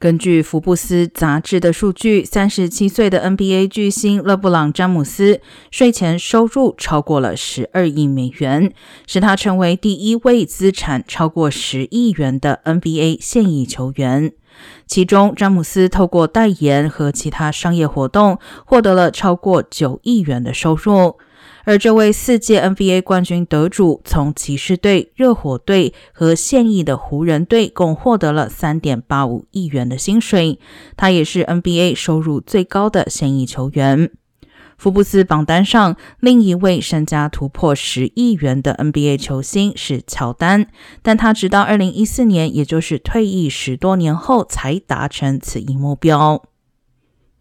根据福布斯杂志的数据，三十七岁的 NBA 巨星勒布朗·詹姆斯税前收入超过了十二亿美元，使他成为第一位资产超过十亿元的 NBA 现役球员。其中，詹姆斯透过代言和其他商业活动获得了超过九亿元的收入。而这位四届 NBA 冠军得主，从骑士队、热火队和现役的湖人队共获得了三点八五亿元的薪水。他也是 NBA 收入最高的现役球员。福布斯榜单上另一位身家突破十亿元的 NBA 球星是乔丹，但他直到二零一四年，也就是退役十多年后才达成此一目标。